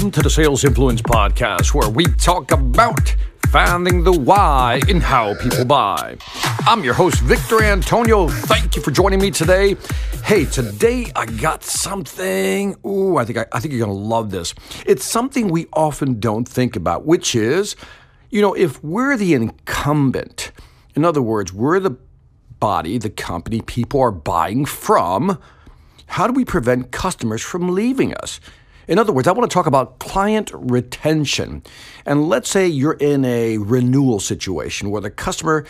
Welcome to the Sales Influence Podcast, where we talk about finding the why in how people buy. I'm your host, Victor Antonio. Thank you for joining me today. Hey, today I got something. Ooh, I think I, I think you're gonna love this. It's something we often don't think about, which is, you know, if we're the incumbent, in other words, we're the body, the company people are buying from. How do we prevent customers from leaving us? In other words, I want to talk about client retention. And let's say you're in a renewal situation where the customer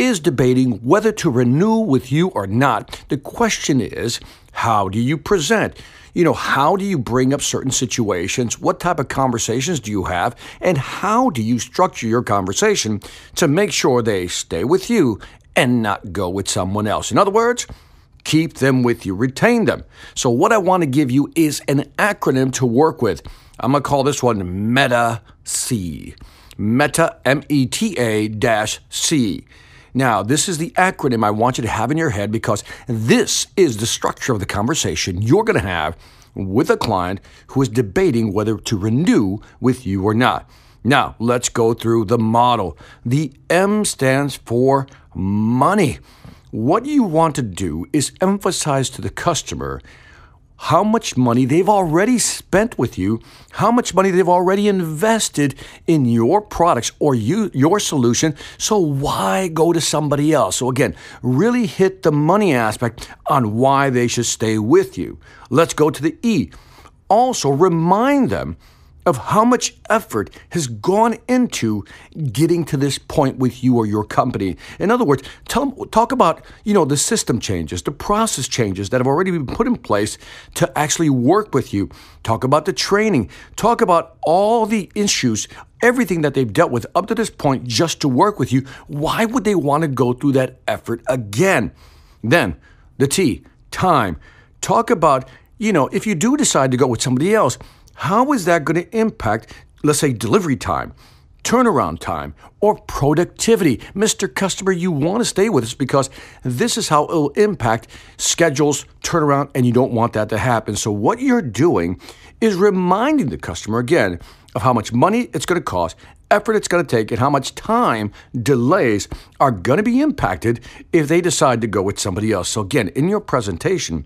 is debating whether to renew with you or not. The question is, how do you present? You know, how do you bring up certain situations? What type of conversations do you have? And how do you structure your conversation to make sure they stay with you and not go with someone else? In other words, keep them with you, retain them. So, what I want to give you is an acronym to work with. I'm going to call this one META C. META, M E T A dash C. Now, this is the acronym I want you to have in your head because this is the structure of the conversation you're going to have with a client who is debating whether to renew with you or not. Now, let's go through the model. The M stands for money. What you want to do is emphasize to the customer how much money they've already spent with you, how much money they've already invested in your products or you, your solution. So why go to somebody else? So again, really hit the money aspect on why they should stay with you. Let's go to the E. Also remind them of how much effort has gone into getting to this point with you or your company. In other words, tell them, talk about you know the system changes, the process changes that have already been put in place to actually work with you. Talk about the training. Talk about all the issues, everything that they've dealt with up to this point just to work with you. Why would they want to go through that effort again? Then the T, time. Talk about you know if you do decide to go with somebody else how is that going to impact, let's say, delivery time, turnaround time, or productivity? Mr. Customer, you want to stay with us because this is how it will impact schedules, turnaround, and you don't want that to happen. So, what you're doing is reminding the customer again of how much money it's going to cost, effort it's going to take, and how much time delays are going to be impacted if they decide to go with somebody else. So, again, in your presentation,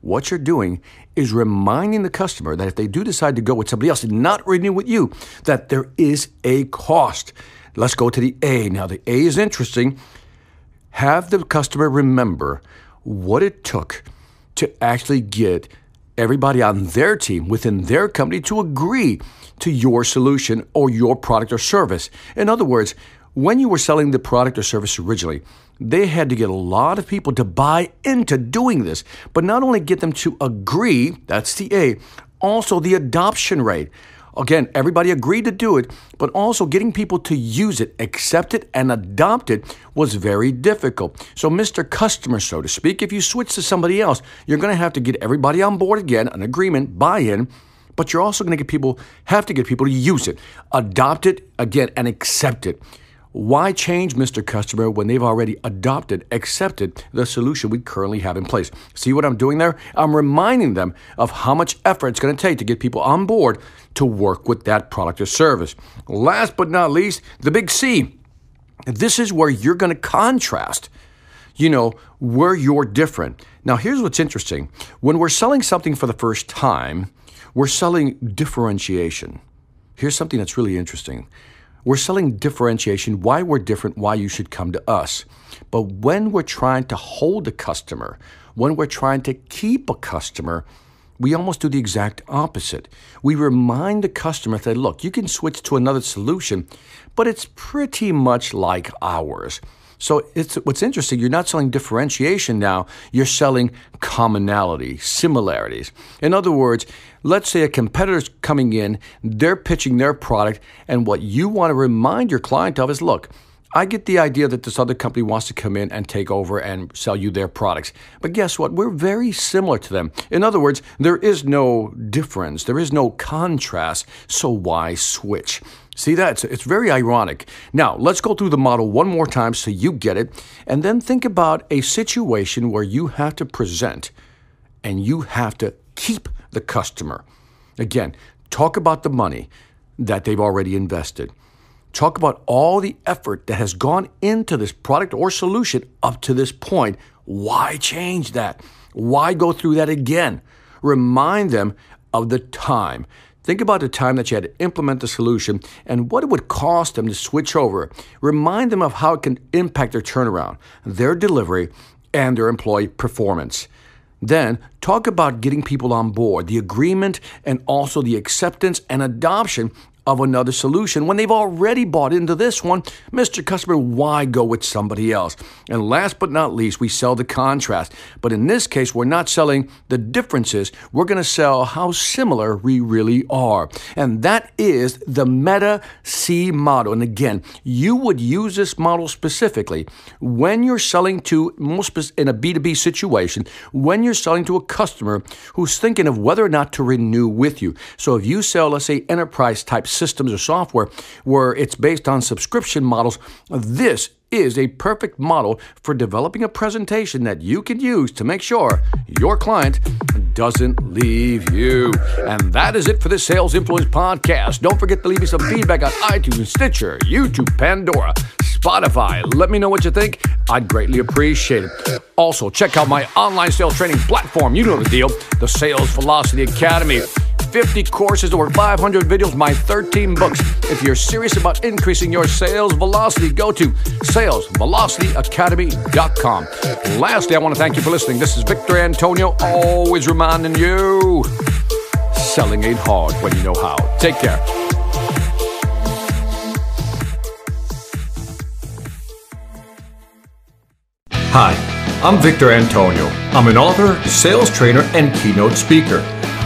what you're doing is reminding the customer that if they do decide to go with somebody else and not renew with you, that there is a cost. Let's go to the A. Now, the A is interesting. Have the customer remember what it took to actually get everybody on their team within their company to agree to your solution or your product or service. In other words, when you were selling the product or service originally, they had to get a lot of people to buy into doing this, but not only get them to agree, that's the A, also the adoption rate. Again, everybody agreed to do it, but also getting people to use it, accept it, and adopt it was very difficult. So, Mr. Customer, so to speak, if you switch to somebody else, you're going to have to get everybody on board again, an agreement, buy in, but you're also going to get people, have to get people to use it, adopt it again, and accept it. Why change, Mr. Customer, when they've already adopted, accepted the solution we currently have in place? See what I'm doing there? I'm reminding them of how much effort it's going to take to get people on board to work with that product or service. Last but not least, the big C. This is where you're going to contrast, you know, where you're different. Now, here's what's interesting when we're selling something for the first time, we're selling differentiation. Here's something that's really interesting. We're selling differentiation, why we're different, why you should come to us. But when we're trying to hold a customer, when we're trying to keep a customer, we almost do the exact opposite. We remind the customer that, look, you can switch to another solution, but it's pretty much like ours. So it's what's interesting, you're not selling differentiation now, you're selling commonality, similarities. In other words, let's say a competitor's coming in, they're pitching their product, and what you want to remind your client of is look, I get the idea that this other company wants to come in and take over and sell you their products. But guess what? We're very similar to them. In other words, there is no difference, there is no contrast, so why switch? See that? It's, it's very ironic. Now, let's go through the model one more time so you get it, and then think about a situation where you have to present and you have to keep the customer. Again, Talk about the money that they've already invested. Talk about all the effort that has gone into this product or solution up to this point. Why change that? Why go through that again? Remind them of the time. Think about the time that you had to implement the solution and what it would cost them to switch over. Remind them of how it can impact their turnaround, their delivery, and their employee performance. Then talk about getting people on board, the agreement, and also the acceptance and adoption of another solution when they've already bought into this one. Mr. Customer, why go with somebody else? And last but not least, we sell the contrast. But in this case, we're not selling the differences. We're going to sell how similar we really are. And that is the Meta C model. And again, you would use this model specifically when you're selling to, most in a B2B situation, when you're selling to a customer who's thinking of whether or not to renew with you. So if you sell, let's say, enterprise type systems or software where it's based on subscription models, this is a perfect model for developing a presentation that you can use to make sure your client doesn't leave you. And that is it for this Sales Influence podcast. Don't forget to leave me some feedback on iTunes, Stitcher, YouTube, Pandora, Spotify. Let me know what you think. I'd greatly appreciate it. Also, check out my online sales training platform. You know the deal the Sales Velocity Academy. 50 courses, over 500 videos, my 13 books. If you're serious about increasing your sales velocity, go to salesvelocityacademy.com. Lastly, I want to thank you for listening. This is Victor Antonio, always reminding you selling ain't hard when you know how. Take care. Hi, I'm Victor Antonio. I'm an author, sales trainer, and keynote speaker.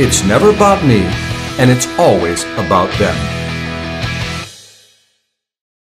it's never about me, and it's always about them.